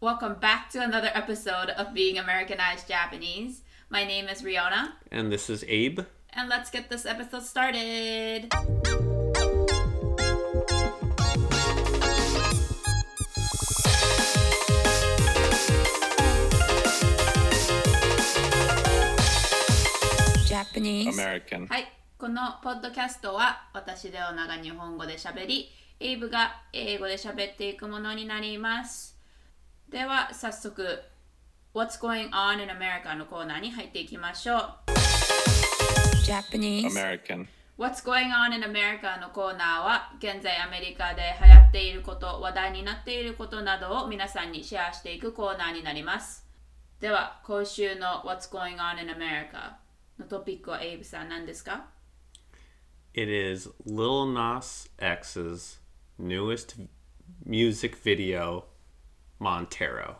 Welcome back to another episode of Being Americanized Japanese. My name is Riona, And this is Abe. and let's get this episode started. Japanese American. はい、このポッドキャストは私レオナが日本語で喋り、エイブが英語で喋っていくものになります。 では早速 What's Going On in America のコーナーに入っていきましょう。Japanese American. What's Going On in America のコーナーは現在アメリカで流行っていること、話題になっていることなどを皆さんにシェアしていくコーナーになります。では今週の What's Going On in America のトピックはエイブさん何ですか It is Lil Nas X's newest music video, Montero.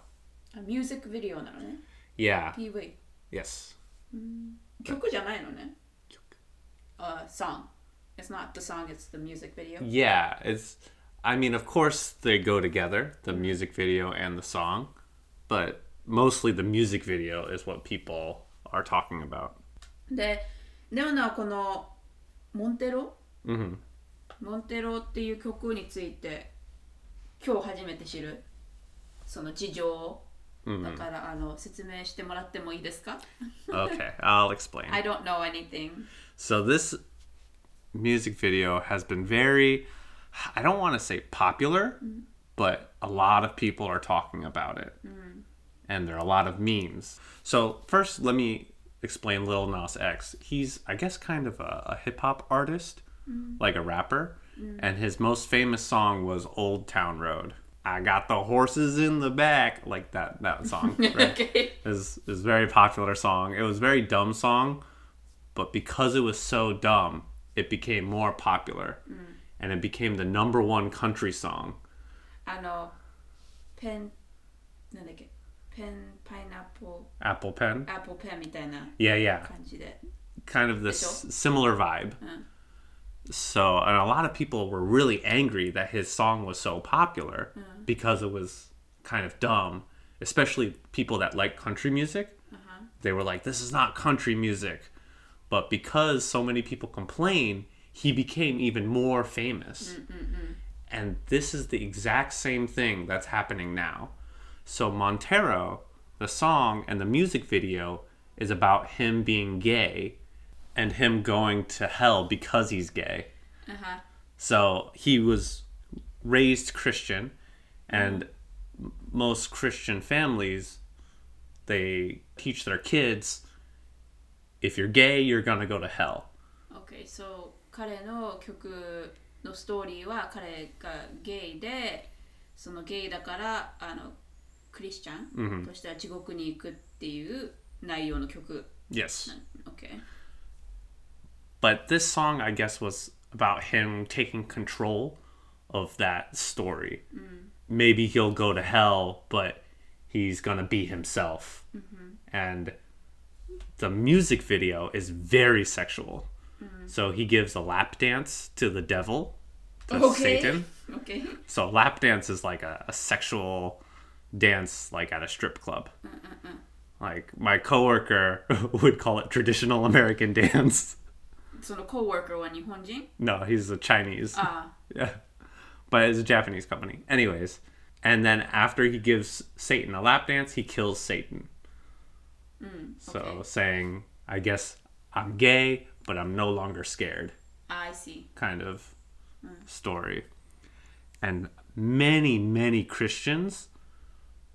あミュージックビデオなのね。 Yeah. PV。 Yes. 曲じゃないのね。Uh, song. It's not the song, it's the music video. Yeah. It's. I mean, of course they go together, the music video and the song, but mostly the music video is what people are talking about. で、レオナはこのモンテロ hmm モンテロっていう曲について今日初めて知る その事情をだからあの説明してもらってもいいですか Okay, I'll explain. I don't know anything. So this music video has been very I don't want to say popular, but a lot of people are talking about it. And there are a lot of memes. So first let me explain Lil Nas X. He's I guess kind of a, a hip hop artist, like a rapper, and his most famous song was Old Town Road. I got the horses in the back, like that that song. Right? Okay. is is a very popular song. It was a very dumb song, but because it was so dumb, it became more popular, and it became the number one country song. あのペンなんだっけペンパイナップル Apple Pen, アップルペンみたいな yeah, yeah, 感じで kind of this Mitchell? similar vibe. So, and a lot of people were really angry that his song was so popular because it was kind of dumb, especially people that like country music. Uh-huh. They were like, this is not country music. But because so many people complain, he became even more famous. Mm, mm, mm. And this is the exact same thing that's happening now. So, Montero, the song and the music video is about him being gay and him going to hell because he's gay. Uh-huh. So he was raised Christian, and m- most Christian families they teach their kids if you're gay, you're gonna go to hell. OK そう彼の曲のストーリーは彼がゲイでそのゲイだからあのクリスチャンとしては地獄に行くっていう内容の曲 Yes. OK But this song, I guess, was about him taking control of that story. maybe he'll go to hell, but he's gonna be himself. Mm-hmm. And the music video is very sexual. Mm-hmm. So he gives a lap dance to the devil, to okay. Satan. Okay. So lap dance is like a, a sexual dance, like at a strip club. Uh-uh-uh. Like my coworker would call it traditional American dance. So the coworker one, you No, he's a Chinese. Ah. Uh. Yeah. But it's a Japanese company. Anyways. And then after he gives Satan a lap dance, he kills Satan. Mm, so okay. saying, I guess I'm gay, but I'm no longer scared I see kind of mm. story. And many, many Christians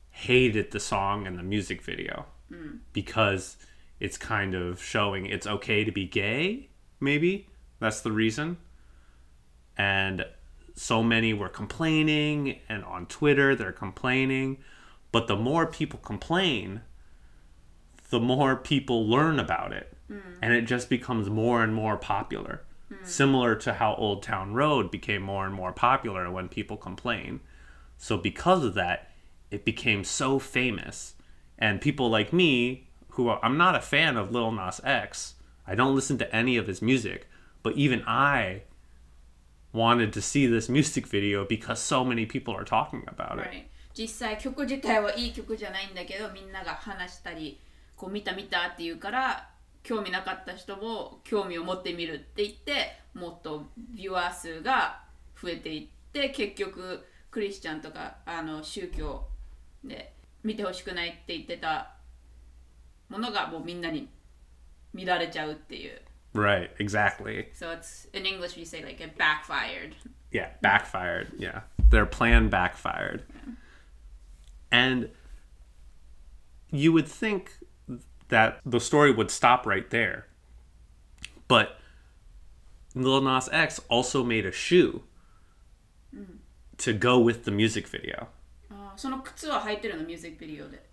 hated the song and the music video mm. because it's kind of showing it's okay to be gay, maybe. That's the reason. And so many were complaining, and on Twitter, they're complaining. But the more people complain, the more people learn about it. Hmm. And it just becomes more and more popular. Hmm. Similar to how Old Town Road became more and more popular when people complain. So, because of that, it became so famous. And people like me, who are, I'm not a fan of Lil Nas X, I don't listen to any of his music, but even I wanted to see this music video because so many people are talking about it. Right. 実際曲自体はいい曲じゃないんだけどみんなが話したりこう見た見たって言うから興味なかった人も興味を持ってみるって言ってもっとビュアー数が増えていって結局クリスチャンとかあの宗教で見てほしくないって言ってたものがもうみんなに見られちゃうっていう。Right, exactly. So it's in English we say like it backfired. Yeah, backfired. Yeah. Their plan backfired. And you would think that the story would stop right there. But Lil Nas X also made a shoe to go with the music video. あーその靴は履いてるのミュージックビデオで。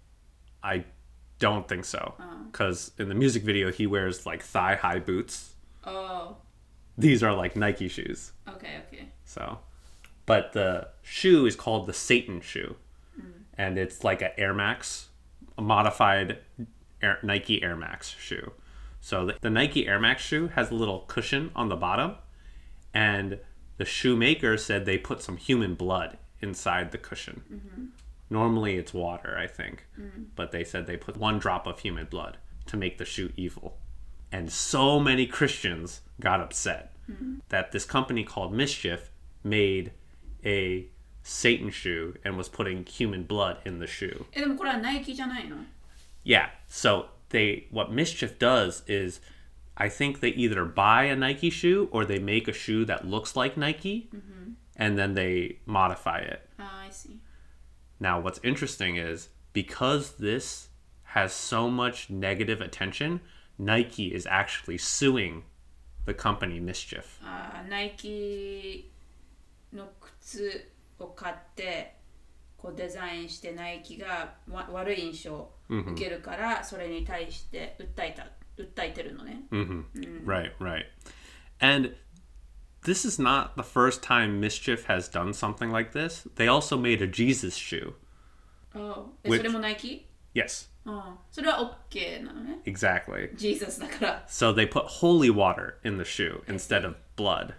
I don't think so. Oh. Because in the music video, he wears like thigh high boots. Oh, These are like Nike shoes. okay, okay. So, but the shoe is called the Satan shoe, mm. and it's like an Air Max, a modified Air, Nike Air Max shoe. So the, the Nike Air Max shoe has a little cushion on the bottom, and the shoemaker said they put some human blood inside the cushion. Mm-hmm. Normally it's water, I think. Mm. But they said they put one drop of human blood to make the shoe evil. And so many Christians got upset mm. that this company called Mischief made a Satan shoe and was putting human blood in the shoe. Eh, yeah. So they what Mischief does is I think they either buy a Nike shoe or they make a shoe that looks like Nike mm-hmm. and then they modify it. Oh, I see. Now what's interesting is because this has so much negative attention, Nike is actually suing the company Mischief. あーナイキの靴を買ってこうデザインしてナイキがわ悪い印象を受けるから、それに対して訴えた訴えてるのね。 Right, right. And this is not the first time Mischief has done something like this. They also made a Jesus shoe. Oh, which, from Nike? Yes. Oh, それは OK なのね。Exactly. Jesus they put holy water in the shoe instead of blood.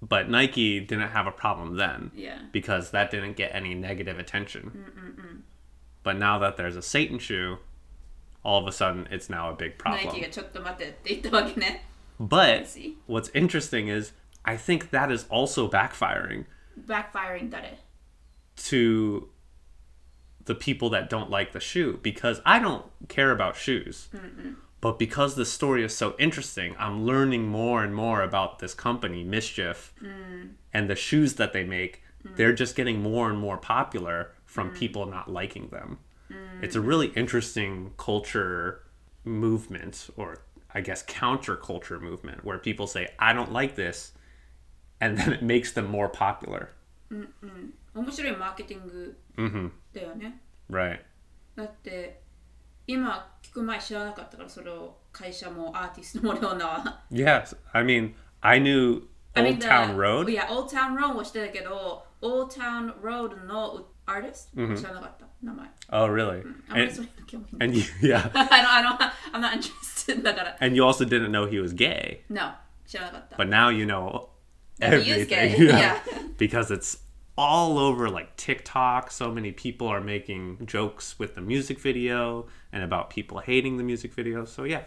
But Nike didn't have a problem then. Yeah. Because that didn't get any negative attention. Mm-mm-mm. But now that there's a Satan shoe, all of a sudden it's now a big problem. Nike but what's interesting is I think that is also backfiring backfiring 誰 to the people that don't like the shoe because I don't care about shoes. But because the story is so interesting, I'm learning more and more about this company, Mischief, and the shoes that they make. They're just getting more and more popular from people not liking them. It's a really interesting culture movement, or I guess counterculture movement, where people say, I don't like this, and then it makes them more popular. 面白いマーケティング hmm だよね。 Right. だって今聞く前知らなかったからそれを会社もアーティストもレオナは Yes. I mean, I knew I Old mean, the- Town Road. いや Old Town Road をしてたけど Old Town Road のア ーティスト、知らなかった名前 Oh, really? あんまり And, そういうの興味ない and you, yeah. I don't, I don't, I'm not interested だから And you also didn't know he was gay, No 知らなかった but now you know That he is everything. gay, Yeah. yeah. Because it's all over like TikTok. So many people are making jokes with the music video and about people hating the music video. So yeah,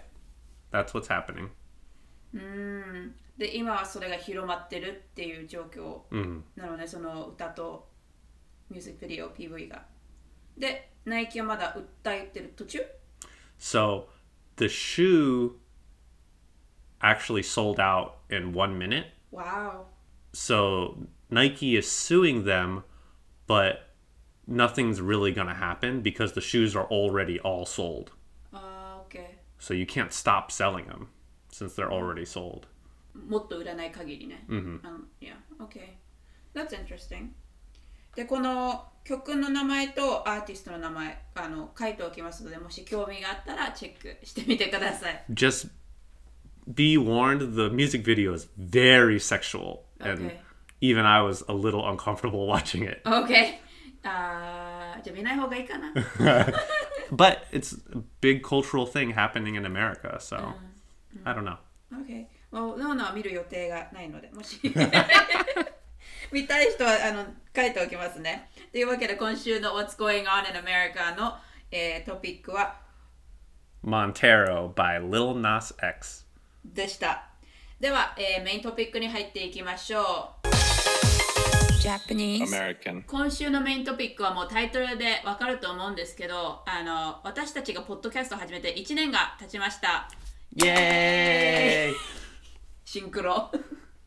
that's what's happening. で今はそれが広まってるっていう状況なのね、その歌と ミュージックビデオ PV がでナイキはまだ訴えてる途中 So the shoe actually sold out in one minute. わ So Nike is suing them, but nothing's really going to happen because the shoes are already all sold. おあー OK So you can't stop selling them since they're already sold. もっと売らない限りね。うん。Yeah, okay. That's interesting. で、この曲の名前とアーティストの名前、あの、書いておきますので、もし興味があったらチェックしてみてください。Just be warned the music video is very sexual. And Okay. even I was a little uncomfortable watching it. OK。あーじゃあ見ない方がいいかな。But it's a big cultural thing happening in America. So I don't know. OK。もう、ノーナは見る予定がないので、もし見たい人はあの書いておきますね。というわけで今週の What's Going On in America の、えートピックは Montero by Lil Nas X. でした。では、えーメイントピックに入っていきましょう。Japanese American. 今週のメイントピックはもうタイトルでわかると思うんですけど、あの私たちがポッドキャストを始めて1年が経ちました。Yay! シンクロ。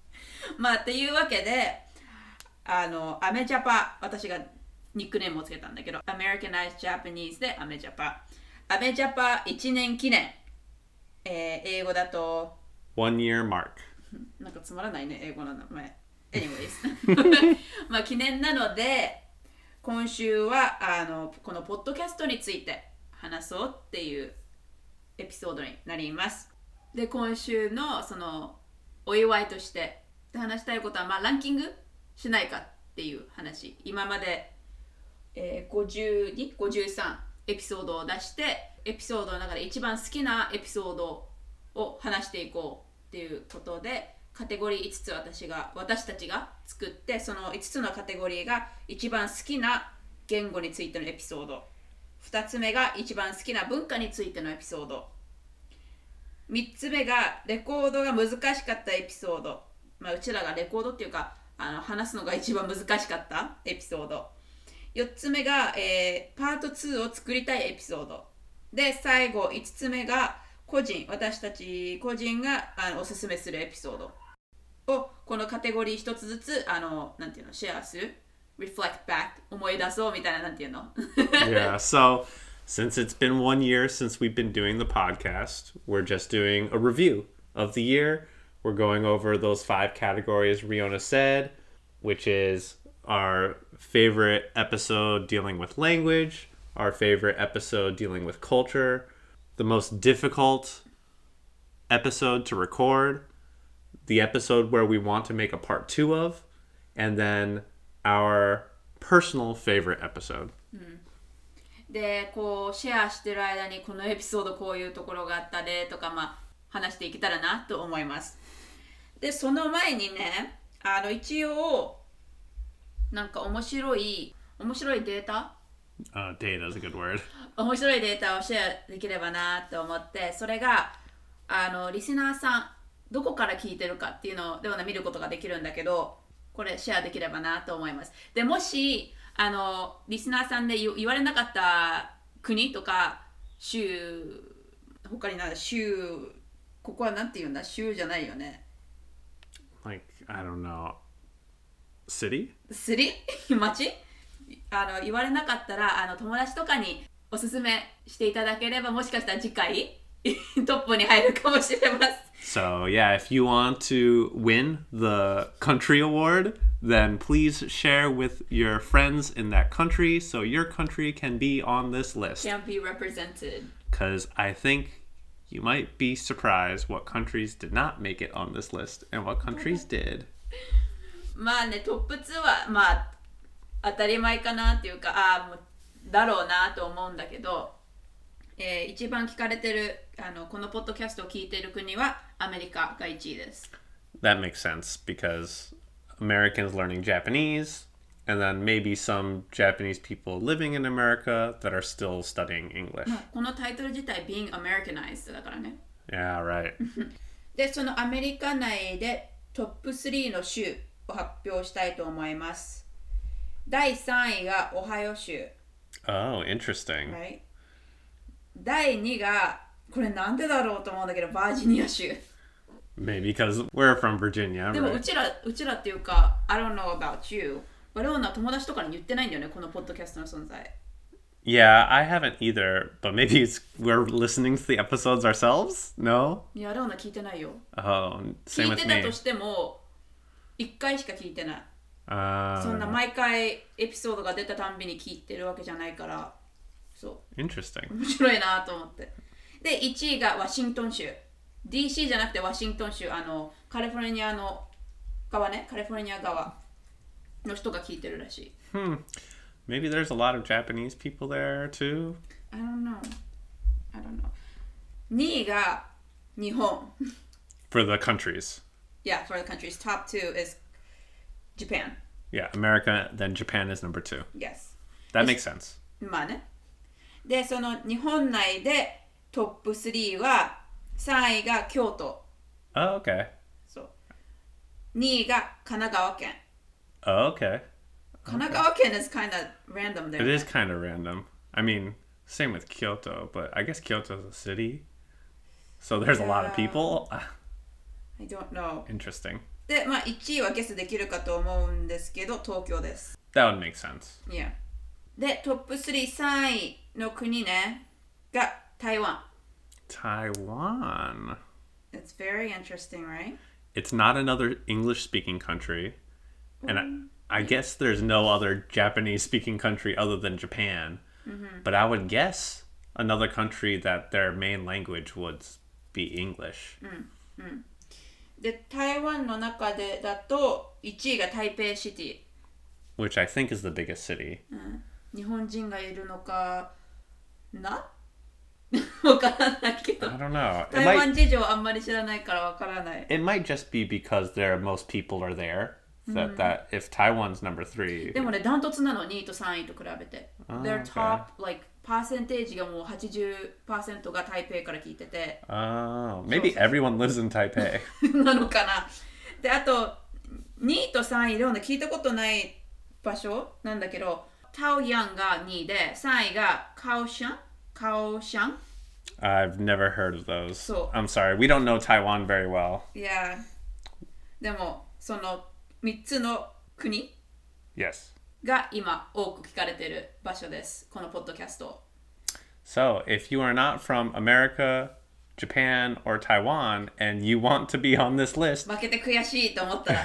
まあ、っていうわけで、あの、アメジャパ、私がニックネームをつけたんだけど、Americanized Japanese でアメジャパ。アメジャパ1年記念。えー英語だと、One year mark. なんかつまらないね、英語の名前。Anyways。まあ、記念なので、今週はあのこのポッドキャストについて話そうっていうエピソードになります。で、今週のそのお祝いとして話したいことは、まあ、ランキングしないかっていう話。今まで、えー、52、53エピソードを出して、エピソードの中で一番好きなエピソードを話していこうっていうことでカテゴリー5つ私が私たちが作ってその5つのカテゴリーが一番好きな言語についてのエピソード。2つ目が一番好きな文化についてのエピソード。3つ目がレコードが難しかったエピソード、まあ、うちらがレコードっていうかあの話すのが一番難しかった？エピソード。4つ目が、えーパート2を作りたいエピソード。で最後5つ目が個人私たち個人があのおすすめするエピソード。をこのカテゴリー1つずつあのなんていうのシェアする？reflect back 思い出そうみたいななんていうの？Yeah, so since it's been one year since we've been doing the podcast, we're just doing a review of the year. We're going over those five categories Riona said, which is our favorite episode dealing with language, our favorite episode dealing with culture, the most difficult episode to record, the episode where we want to make a part two of, and then our personal favorite episode. でこうシェアしてる間にこのエピソードこういうところがあったでとかまあ話していけたらなと思います でその前にねあの一応なんか面白い面白いデータ？Uh, data is a good word. 面白いデータをシェアできればなと思ってそれがあのリスナーさんどこから聞いてるかっていうのをでもね見ることができるんだけどこれシェアできればなと思います。でもしあのリスナーさんで言言われなかった国とか州他になんだ州ここはなんて言うんだ？州じゃないよね Like, I don't know. City? スリ町あの言われなかったらあの友達とかにおすすめしていただければもしかしたら次回トップに入るかもしれません So, yeah, if you want to win the country award, then please share with your friends in that country so your country can be on this list. can be represented Because I think you might be surprised what countries did not make it on this list and what countries did. まあねトップ2はまあ当たり前かなっていうかああもうだろうなと思うんだけど、えー一番聞かれてるあのこのポッドキャストを聞いている国はアメリカが1位です That makes sense because Americans learning Japanese, and then maybe some Japanese people living in America that are still studying English. まあこのタイトル自体 Being Americanized だからね Yeah, right. でそのアメリカ内でトップ3の州を発表したいと思います第3位がオハイオ州、Oh, interesting. right? 第2がこれなんでだろうと思うんだけどバージニア州 Maybe because we're from Virginia, でもう?ちらうちらっていうか I don't know about you 我々は友達とかに言ってないんだよねこのポッドキャストの存在 Yeah, I haven't either, but maybe it's we're listening to the episodes ourselves? No? いやレオナ聞いてないよ Oh, 聞 same い with て me. たとしても1回しか聞いてない Uh, そんな毎回エピソードが出たたんびに聞いてるわけじゃないからそう interesting. 面白いなと思ってで1位がワシントン州 DC じゃなくてワシントン州あのカリフォルニアの側ねカリフォルニア側の人が聞いてるらしい Hmm. Maybe there's a lot of Japanese people there too. I don't know I don't know 2位が日本 For the countries. Yeah for the countries top two is Japan Yeah, America, then Japan is number two. Yes. That makes sense. まあね。で、その日本内でトップ3は3位が京都、Oh, okay. そう2位が神奈川県。Oh, okay. 神奈川県 is kind of random It there. is kind of random. I mean, same with Kyoto, but I guess Kyoto's a city. So there's a lot of Yeah. people. I don't know. Interesting. で、まあ1位はゲスできるかと思うんですけど、東京です。 That would make sense. Yeah. で、トップ3、3位の国ね、が台湾。 Taiwan. It's very interesting, right? It's not another English speaking country. And I, I guess there's no other Japanese speaking country other than Japan. But I would guess another country that their main language would be English. で、台湾の中でだと1位が台北シティ。 which I think is the biggest city. 日本人がいるのかなわからないけど I。don't know. It 台 might 湾事情あんまり知らないからわからない。 it might just be because there most people are there. That that if Taiwan's number three, でもね、ダントツなの、2位と3位と比べて。Their top, like, パーセンテージがもう80%が台北から聞いてて、oh, maybe everyone lives in Taipei. なのかな。で、あと、2位と3位、レオナ聞いたことない場所なんだけど、タオヤンが2位で、3位がカオシャンカオシャン I've never heard of those. So- I'm sorry, we don't know Taiwan very well. いや、でも、その3つの国 Yes. が今多く聞かれている場所です。このポッドキャスト。So if you are not from America, Japan, or Taiwan, and you want to be on this list, 負けて悔しいと思ったら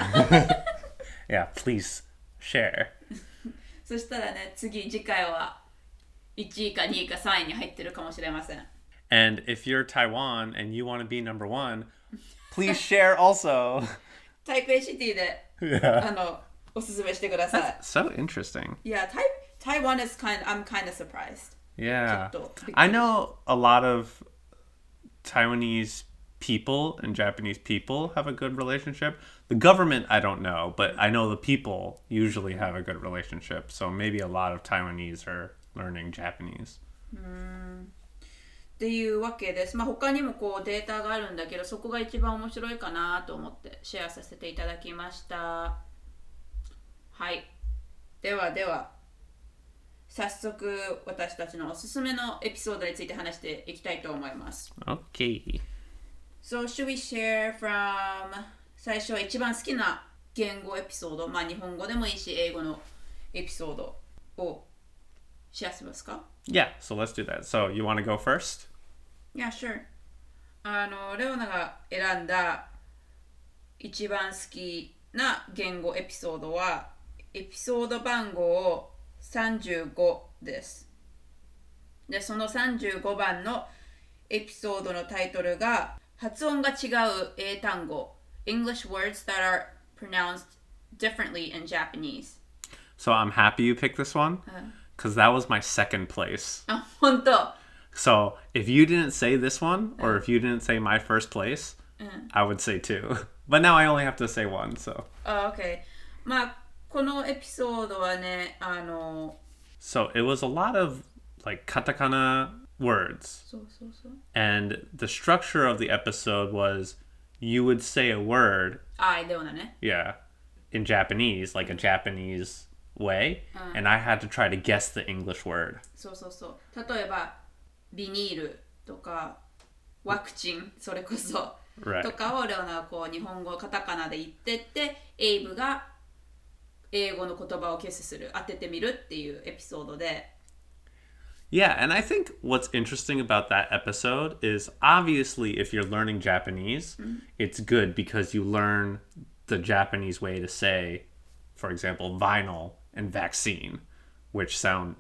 yeah, please share. そしたらね次次回は1位か2位か3位に入ってるかもしれません And if you're Taiwan and you want to be number one, please share also. 台北シティで yeah. あのおすすめしてください So interesting. いや、台 Taiwan is kind I'm kind of surprised Yeah. ちょっとびっくり I know a lot of Taiwanese people and Japanese people have a good relationship. The government, I don't know, but I know the people usually have a good relationship. So maybe a lot of Taiwanese are learning Japanese. っていうわけです。まあ他にもこうデータがあるんだけど、そこが一番面白いかなと思ってシェアさせていただきました。はい。ではでは、早速私たちのおすすめのエピソードについて話していきたいと思います。Okay. So should we share from 最初一番好きな言語エピソード、まあ日本語でもいいし、英語のエピソードをシェアしますか？Yeah, so let's do that. So you want to go first? Yeah, sure. あの、レオナが選んだ一番好きな言語エピソードは、エピソード番号35です。で、その35番のエピソードのタイトルが、発音が違う英単語、English words that are pronounced differently in Japanese。 So I'm happy you picked this one because that was my second place. あ、本当 So if you didn't say this one, or if you didn't say my first place, I would say two. But now I only have to say one. So あ、OK。まあ、このエピソードはね、あの、 so it was a lot of like katakana words, そうそうそう。 and the structure of the episode was you would say a word, あ、レオナね。 yeah, in Japanese, like a Japanese way, and I had to try to guess the English word. そうそうそう。例えば、ビニールとか、ワクチン、それこそ。 Right. とかをレオナはこう日本語カタカナで言ってって、エイブが英語の言葉を消すする、当ててみるっていうエピソードで、 Yeah, and I think what's interesting about that episode is obviously if you're learning Japanese, it's good because you learn the Japanese way to say, for example, vinyl and vaccine, which sound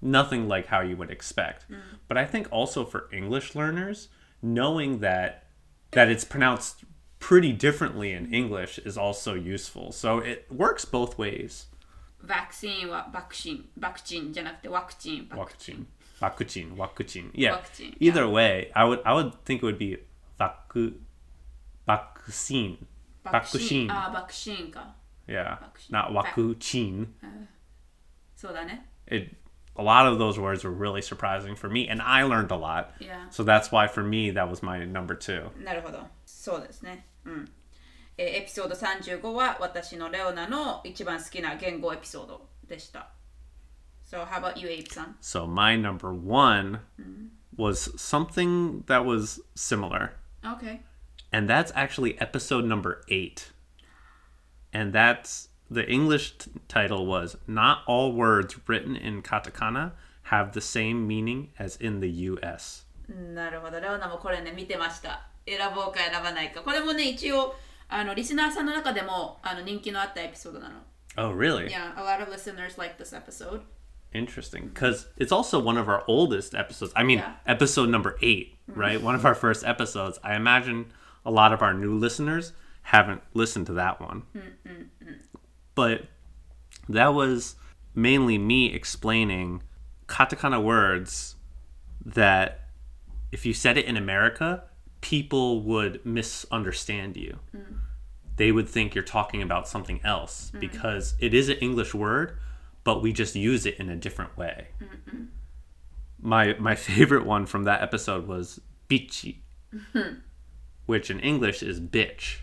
nothing like how you would expect. But I think also for English learners, knowing that that it's pronounced pretty differently in English is also useful. So it works both ways. ワクチンはバクチン、バクチンじゃなくてワクチン、バク Wakuchin. Wakuchin. Wakuchin. Yeah. Wakuchin, Either way, I would I would think it would be vaku vaccine. バクシ Vaccine. ン。あ、バクシンか。 Yeah. Wakuchin. Not wakuchin. そうだね。 It a lot of those words were really surprising for me and I learned a lot. Yeah. So that's why for me that was my number 2. なるほど。そうですね。うん。えーエピソード35は私のレオナの一番好きな言語エピソードでした。So, how about you, Abe さん So my number 1 was something that was similar. ?Okay. and that's actually episode number eight. And that's the English t- title was Not All Words Written in Katakana Have the Same Meaning as in the US. なるほど。レオナもこれね、見てました。選ぼうか選ばないか。これもね、一応、あのリスナーさんの中でもあの人気のあったエピソードなの。 Oh, really? Yeah, a lot of listeners like this episode. Interesting. Because it's also one of our oldest episodes. I mean, Yeah. episode number eight, right? One of our first episodes. I imagine a lot of our new listeners haven't listened to that one. Mm, mm, mm. But that was mainly me explaining katakana words that if you said it in America, people would misunderstand you. They would think you're talking about something else because it is an English word, but we just use it in a different way. My my favorite one from that episode was bichi, which in English is bitch.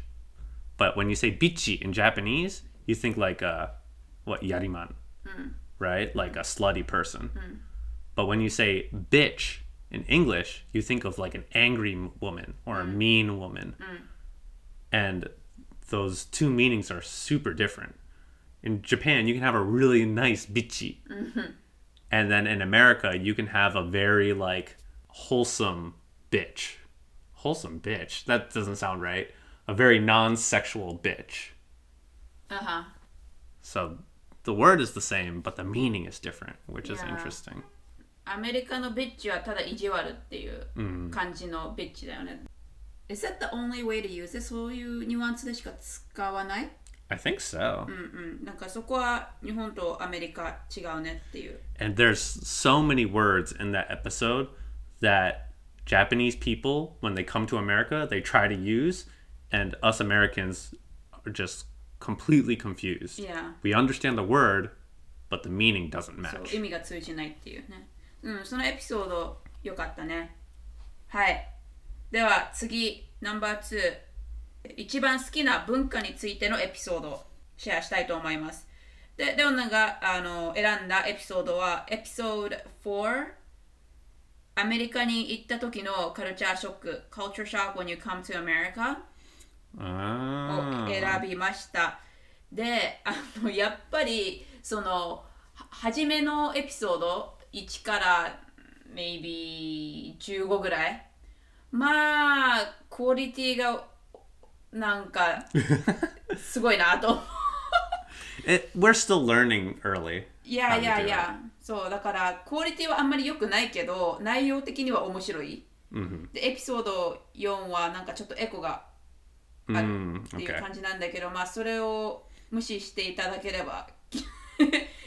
But when you say bichi in Japanese, you think like a what yariman, hmm. right? Like a slutty person. Hmm. But when you say bitch in English, you think of like an angry woman or a hmm. mean woman. And those two meanings are super different. In Japan, you can have a really nice bitchy. Mm-hmm. And then in America, you can have a very like wholesome bitch. Wholesome bitch. That doesn't sound right A very non-sexual bitch. あは。 So the word is the same, but the meaning is different, which is Yeah. interesting. アメリカのビッチはただ意地悪っていう感じのビッチだよね。Is that the only way to use it? そういうニュアンスでしか使わない I think so. うん。なんかそこは日本とアメリカ違うねっていう。 And there's so many words in that episode that Japanese people, when they come to America, they try to use, and us Americans are just completely confused. Yeah. We understand the word, but the meaning doesn't match. So, 意味が通じないっていうね。うん、そのエピソード良かったね。はい。では次、ナンバー2。一番好きな文化ーシェアしたいと思います。で、レオナがあの選んだエピソード、ード4アメリカに行った時のカルチャーショック、カルチャーショック when you come to America を Ah. 選びました。で、あのやっぱりそのは初めのエピソード1から maybe 15ぐらいまあクオリティがなんか すごいなと。It, we're still learning early. いやいやいや、そうだからクオリティはあんまり良くないけど内容的には面白い。Mhm. でエピソード4はなんかちょっとエコが Mm, っていう okay. 感じなんだけど、まあそれを無視していただければ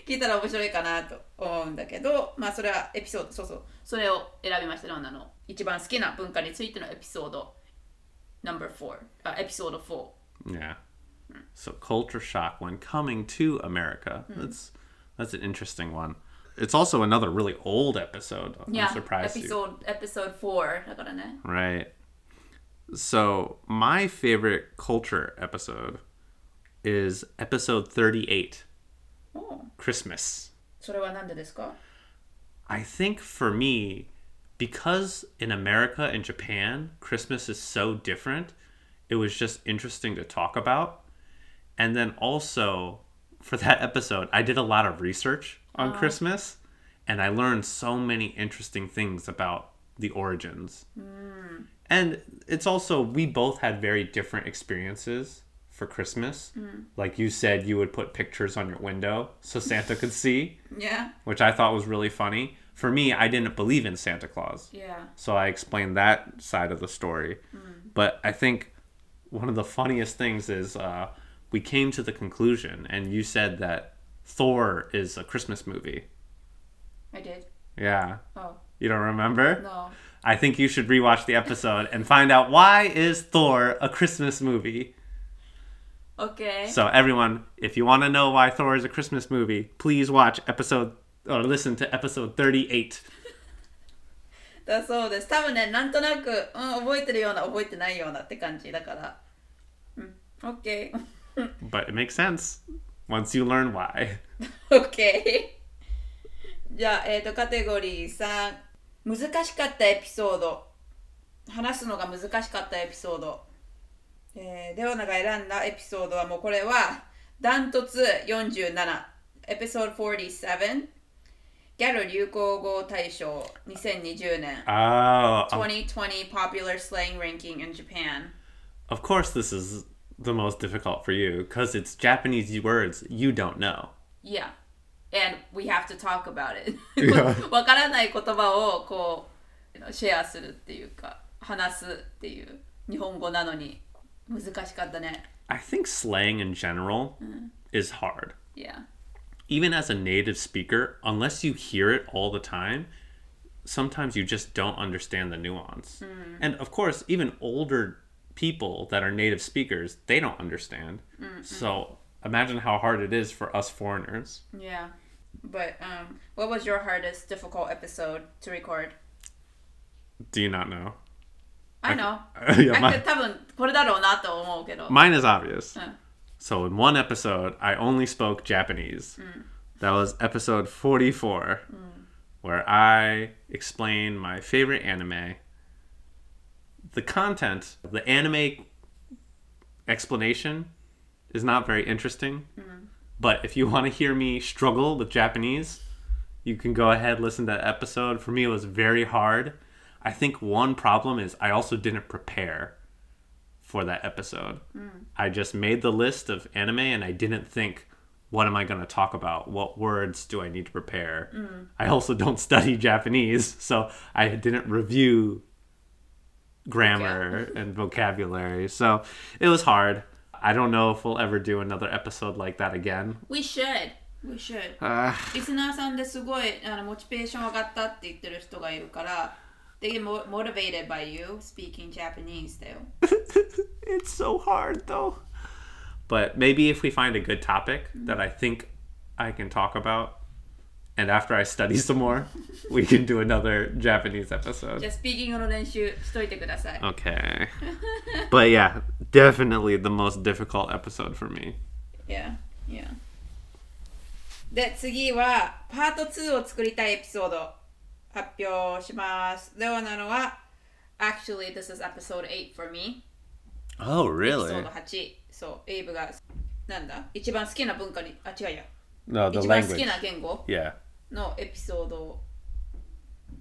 聞いたら面白いかなと思うんだけど、まあそれはエピソード、そうそう、それを選びましたね、女の一番好きな文化についてのエピソード No.4、あエピソード4。Yeah. So culture shock when coming to America. That's that's an interesting one. It's also another really old episode. I'm いや、エ surprised ピ you. ソード、エピソード4だからね。Right. So my favorite culture episode is episode 38, おう Christmas. それはなんでですか I think for me, because in America and Japan, Christmas is so different, it was just interesting to talk about. And then also, for that episode, I did a lot of research on Christmas and I learned so many interesting things about the origins. And it's also, we both had very different experiences for Christmas. Like you said, you would put pictures on your window so Santa could see Yeah, which I thought was really funny. For me, I didn't believe in Santa Claus. yeah. So I explained that side of the story. But I think one of the funniest things is uh, we came to the conclusion, and you said that Thor is a Christmas movie. I did. Yeah. Oh, You don't remember? no. I think you should rewatch the episode and find out why is Thor a Christmas movie. Okay. So everyone, if you want to know why Thor is a Christmas movie, please watch episode or listen to episode 38. だそうです。多分ね、なんとなく、うん、覚えてるような、覚えてないようなって感じだから。うん。OK。 But it makes sense once you learn why. OK。じゃあ、えっ、と、カテゴリー3。 難しかったエピソード。話すのが難しかったエピソード。えー、レオナが選んだエピソードはもうこれは、ダントツ47。エピソード47。ギャル流行語大賞2020年。Oh, of, 2020 popular slang ranking in Japan. of course this is the most difficult for you because it's Japanese words you don't know. Yeah. And we have to talk about it. Yeah. わからない言葉をこうシェアするっていうか話すっていう日本語なのに難しかったね。 I think slang in general is hard. Yeah. even as a native speaker, unless you hear it all the time, sometimes you just don't understand the nuance. And of course, even older people that are native speakers, they don't understand. So imagine how hard it is for us foreigners. Yeah. But um, what was your hardest difficult episode to record? Do you not know? I know. yeah, I mi- could 多分これだろうなと思うけど。 mine is obvious. Uh. So in one episode, I only spoke Japanese. That was episode 44, where I explained my favorite anime. The content, the anime explanation is not very interesting. But if you want to hear me struggle with Japanese, you can go ahead listen to that episode. For me, it was very hard. I think one problem is I also didn't prepare for that episode. Hmm. I just made the list of anime and I didn't think, what am I going to talk about? What words do I need to prepare? Hmm. I also don't study Japanese, so I didn't review grammar and vocabulary. So it was hard. I don't know if we'll ever do another episode like that again. We should. We should. Uh, リスナーさんですごいあのモチベーション上がったって言ってる人がいるから、They get mo- motivated by you speaking Japanese だよ。 it's so hard though. But maybe if we find a good topic that I think I can talk about, and after I study some more, we can do another Japanese じ episode. ゃあスピーキングの練習しといてください。 Okay. but yeah, definitely the most difficult episode for me. Yeah, yeah. で、次はパート2を作りたいエピソード発表します。ではなのは、Actually, this is episode 8 for me. Oh, エピソー really? ド8。そう、エイブが、なんだ一番好きな文化に、あ、違うや。 No, the 一番好き language. な言語 Yeah. のエピソード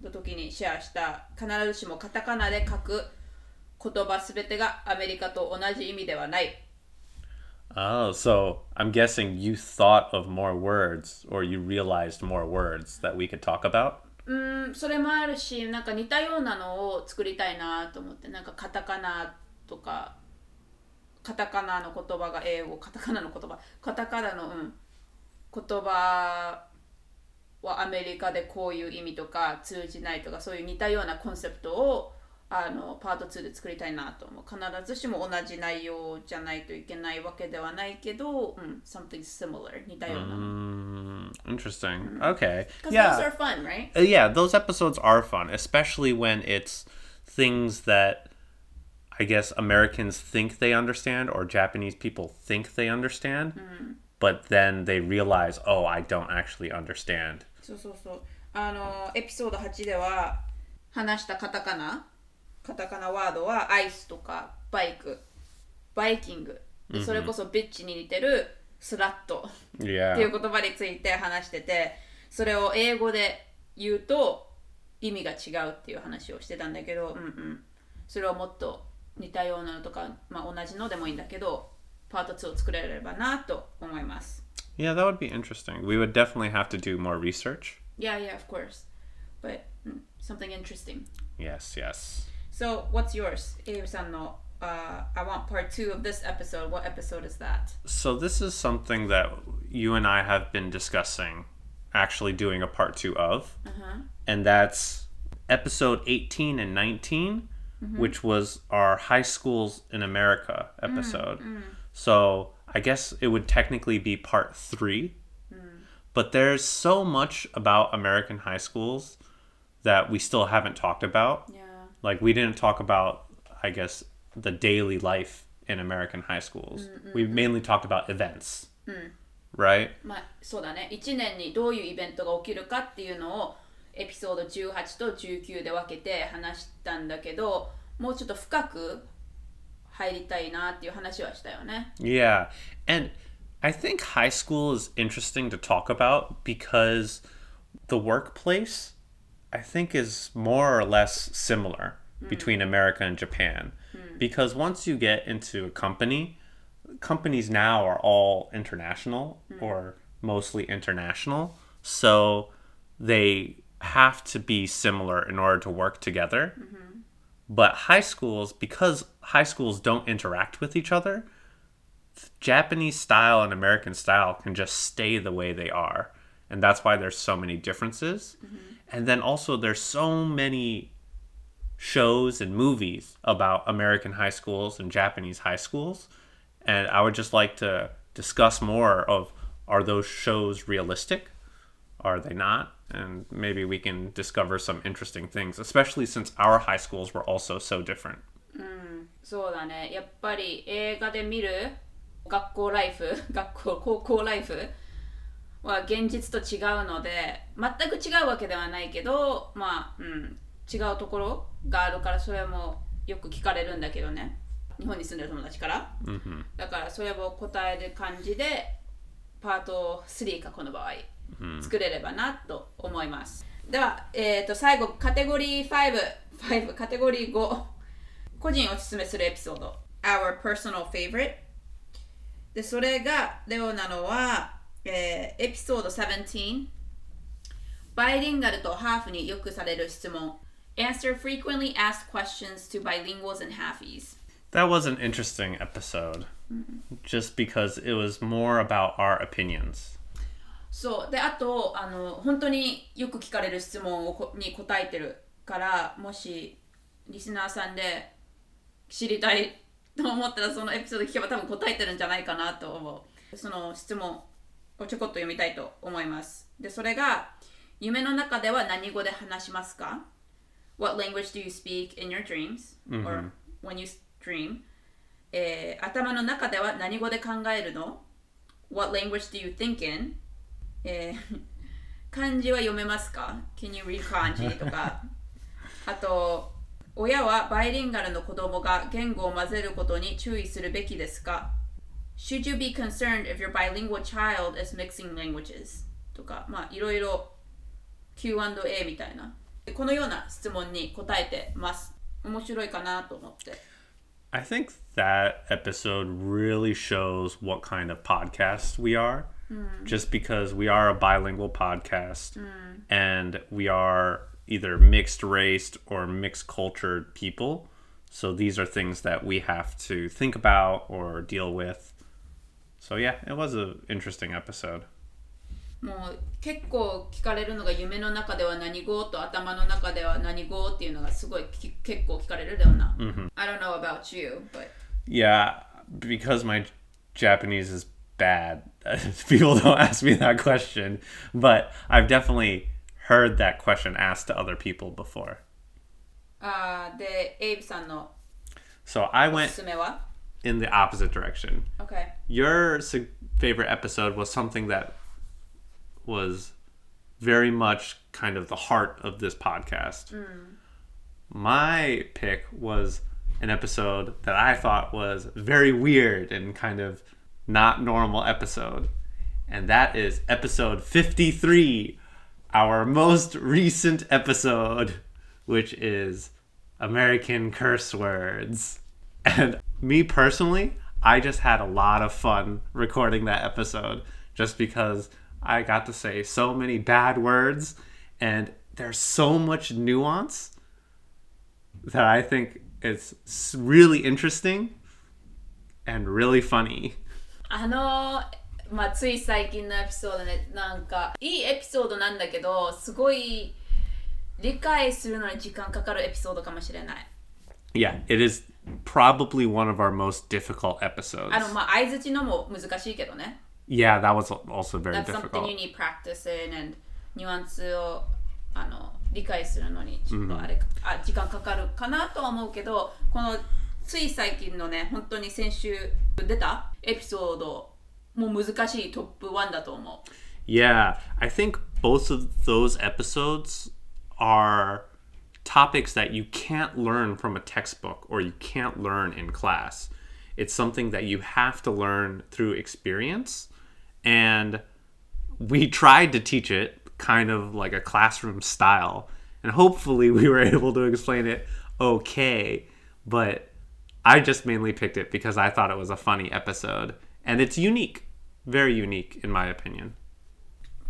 の時にシェアした必ずしもカタカナで書く言葉すべてがアメリカと同じ意味ではない。Oh, so I'm guessing you thought of more words or you realized more words that we could talk about? うん、それもあるし、なんか似たようなのを作りたいなと思って、なんかカタカナとか、カタカナの言葉が英語、カタカナの言葉、カタカナの、うん、言葉はアメリカでこういう意味とか通じないとか、そういう似たようなコンセプトをあのパート2で作りたいなと思う。必ずしも同じ内容じゃないといけないわけではないけど、うん、something similar、似たような。Mm, interesting. Okay. Yeah. those are fun, right? Uh, yeah, those episodes are fun, especially when it's things that I guess Americans think they understand or Japanese people think they understand, but then they realize, oh, I don't actually understand. そうそうそう。あの、エピソード8では、話したカタカナ、カタカナワードはアイスとかバイク、バイキング。でそれこそビッチに似てるスラットっていう.言葉について話してて、それを英語で言うと意味が違うっていう話をしてたんだけど、うんうん。それをもっと似たようなのとか、まあ、同じのでもいいんだけど、パート2を作れればなと思います。 Yeah, that would be interesting. We would definitely have to do more research. Yeah, yeah, of course. But mm, something interesting. Yes, yes. So, what's yours? Abe san no, uh, I want part two of this episode. What episode is that? So this is something that you and I have been discussing actually doing a part 2 of. And that's episode 18 and 19, which was our high schools in America episode. So I guess it would technically be part three. But there's so much about American high schools that we still haven't talked about. Yeah. Like, we didn't talk about, I guess, the daily life in American high schools. We mainly talked about events. Right? まあそうだね1年にどういうイベントが起きるかっていうのをエピソード18と19で分けて話したんだけどもうちょっと深く 入りたいなっていう話はしたよね Yeah. And I think high school is interesting to talk about because the workplace, I think, is more or less similar between America and Japan. Because once you get into a company, companies now are all international or mostly international. So they have to be similar in order to work together. But high schools, because high schools don't interact with each other, Japanese style and American style can just stay the way they are. And that's why there's so many differences. Mm-hmm. And then also there's so many shows and movies about American high schools and Japanese high schools. And I would just like to discuss more of are those shows realistic? Are they not? And maybe we can discover some interesting things, especially since our high schools were also so different. そうだね。やっぱり映画で見る学校ライフ 学校高校ライフは現実と違うので全く違うわけではないけどまあ、うん、違うところがあるからそれもよく聞かれるんだけどね。日本に住んでる友達から、だからそれを答える感じでパート3かこの場合作れればなと思います、では、えー、と最後カテゴリー5 5カテゴリー5個人おすすめするエピソード Our personal favorite でそれがレオなのは、えーエピソード17バイリンガルとハーフによくされる質問 Answer frequently asked questions to bilinguals and halfies That was an interesting episode, just because it was more about our opinions. そうであとあの本当によく聞かれる質問をこに答えてるからもしリスナーさんで知りたいと思ったらそのエピソード聞けば多分答えてるんじゃないかなと思うその質問をちょこっと読みたいと思いますでそれが夢の中では何語で話しますか？What language do you speak in your dreams? Or when you dream? えー頭の中では何語で考えるの？What language do you think in? えー漢字は読めますか ?Can you read 漢字とかあと親はバイリンガルの子供が言語を混ぜることに注意するべきですか Should you be concerned if your bilingual child is mixing languages? とかまあいろいろ Q&A みたいなこのような質問に答えてます面白いかなと思って I think that episode really shows what kind of podcast we are, just because we are a bilingual podcast and we are either mixed raced or mixed cultured people. So these are things that we have to think about or deal with. So yeah, it was an interesting episode. もう結構聞かれるのが夢の中では何語と頭の中では何語っていうのがすごいき結構聞かれるだよな。I don't know about you, but Yeah, because my Japanese is bad. Uh, people don't ask me that question, but I've definitely heard that question asked to other people before. Uh, so I went in the opposite direction. Okay. Your favorite episode was something that was very much kind of the heart of this podcast. Mm. My pick was an episode that I thought was very weird and kind of not normal episode. And that is episode 53, our most recent episode, which is American curse words. And me personally, I just had a lot of fun recording that episode just because I got to say so many bad words and there's so much nuance that I think it's really interesting and really funny. あのまあ、つい最近のエピソードね、なんかいいエピソードなんだけど、すごい理解するのに時間かかるエピソードかもしれない。Yeah, it is probably one of our most difficult episodes. あの、まあ、相づちのも難しいけどね。Yeah, that was also very That's something you difficult. need practice in and ニュアンスをあの理解するのにちょっとあれ、あ時間かかるかなとは思うけどこのつい最近のね本当に先週出たエピソードもう難しいトップ1だと思う Yeah, I think both of those episodes are topics that you can't learn from a textbook or you can't learn in class. It's something that you have to learn through experience. And we tried to teach it kind of like a classroom style. And hopefully we were able to explain it okay. But I just mainly picked it because I thought it was a funny episode. And it's unique. Very unique, in my opinion.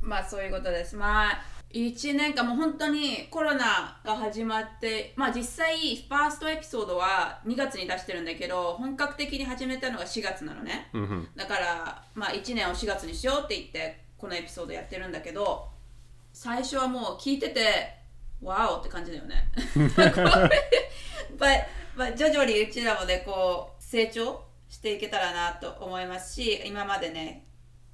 まあそういうことですまあ1年間もう本当にコロナが始まってまあ実際ファーストエピソードは2月に出してるんだけど本格的に始めたのが4月なのね、だからまあ1年を4月にしようって言ってこのエピソードやってるんだけど最初はもう聞いててワオって感じだよね but, but 徐々にうちらもねこう成長していけたらなと思いますし今までね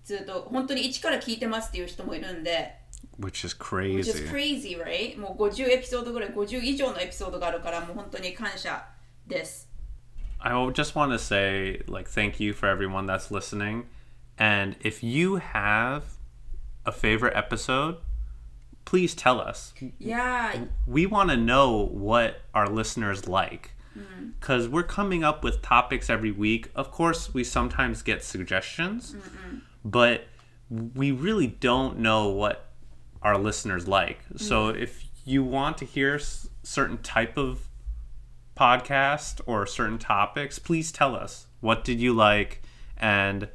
ずっと本当に一から聞いてますっていう人もいるんで Which is which is crazy. crazy right もう50エピソードぐらい50以上のエピソードがあるからもう本当に感謝です I just want to say, like, thank you for everyone that's listening. And if you have a favorite episode, please tell us. いやー We want to know what our listeners like. Mm-hmm. Because we're coming up with topics every week. Of course, we sometimes get suggestions, mm-hmm. but we really don't know what our listeners like. So mm-hmm. if you want to hear s- certain type of podcast or certain topics, please tell us. What did you like? And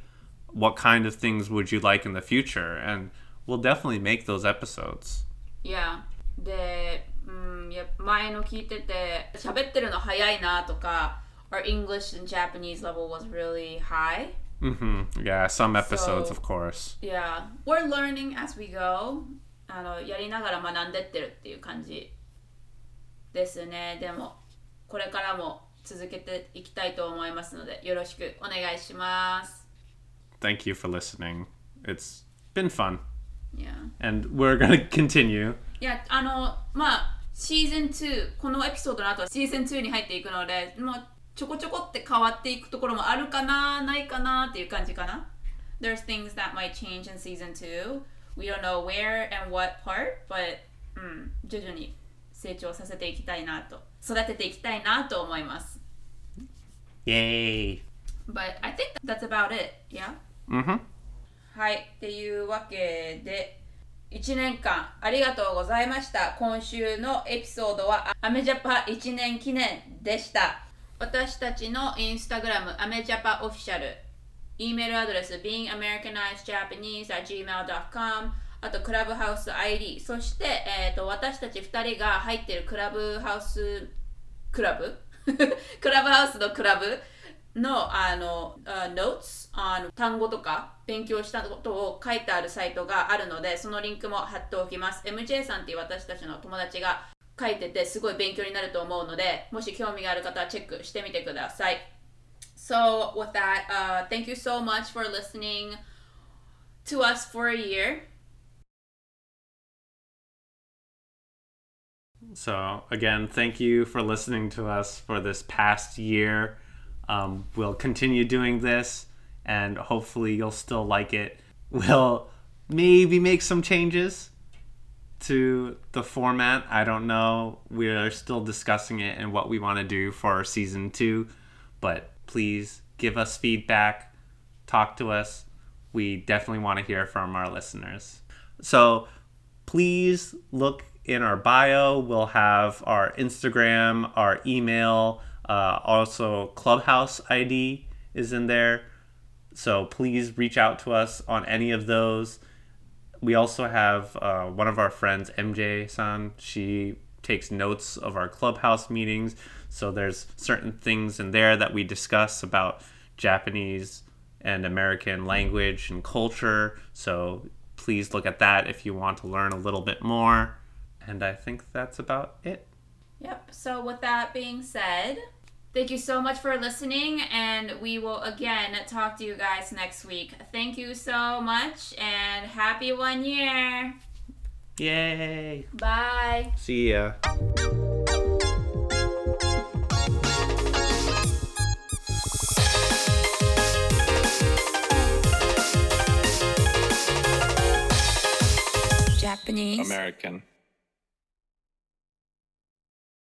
what kind of things would you like in the future? And we'll definitely make those episodes. いやで、うん、や前の聞いてて喋ってるの早いなとか Our English and Japanese level was really high hmm Yeah, some episodes, So- of course. Yeah, we're learning as we go あのやりながら学んでってるっていう感じですねでもこれからも続けていきたいと思いますのでよろしくお願いします Thank you for listening. It's been fun, Yeah and we're gonna continue. いや、あの、まあ、シーズン2、このエピソードの後はシーズン2に入っていくので、もうちょこちょこって変わっていくところもあるかな、ないかなっていう感じかな。There's things that might change in season 2. We don't know where and what part, but、うん、徐々に成長させていきたいなと、育てていきたいなと思います。Yay! But I think that's about it, yeah? Mm-hmm. はい、っていうわけで1年間ありがとうございました。今週のエピソードはアメジャパ1年記念でした。私たちのインスタグラムアメジャパオフィシャル。E メールアドレス beingamericanizedjapanese.gmail.com あとクラブハウス ID そして、えー、と私たち2人が入ってるクラブハウスクラブ？クラブハウスのクラブ。のあの、uh, notes on 単語とか勉強したことを書いてあるサイトがあるのでそのリンクも貼っておきます MJ さんっていう私たちの友達が書いててすごい勉強になると思うのでもし興味がある方はチェックしてみてください So with that、uh, thank you so much for listening to us for a year So, again, thank you for listening to us for this past year. Um, we'll continue doing this, and hopefully, you'll still like it. We'll maybe make some changes to the format. I don't know. We are still discussing it and what we want to do for season two, but please give us feedback, talk to us. We definitely want to hear from our listeners. So, please look in our bio. We'll have our Instagram, our email, uh, also Clubhouse ID is in there. So please reach out to us on any of those. We also have uh, one of our friends, MJ san. She takes notes of our Clubhouse meetings. So there's certain things in there that we discuss about Japanese and American language and culture. So please look at that if you want to learn a little bit more. And I think that's about it. Yep. So with that being said, Thank you so much for listening, and we will again talk to you guys next week. Thank you so much, and happy one year. Yay! Bye. See ya. Japanese. American.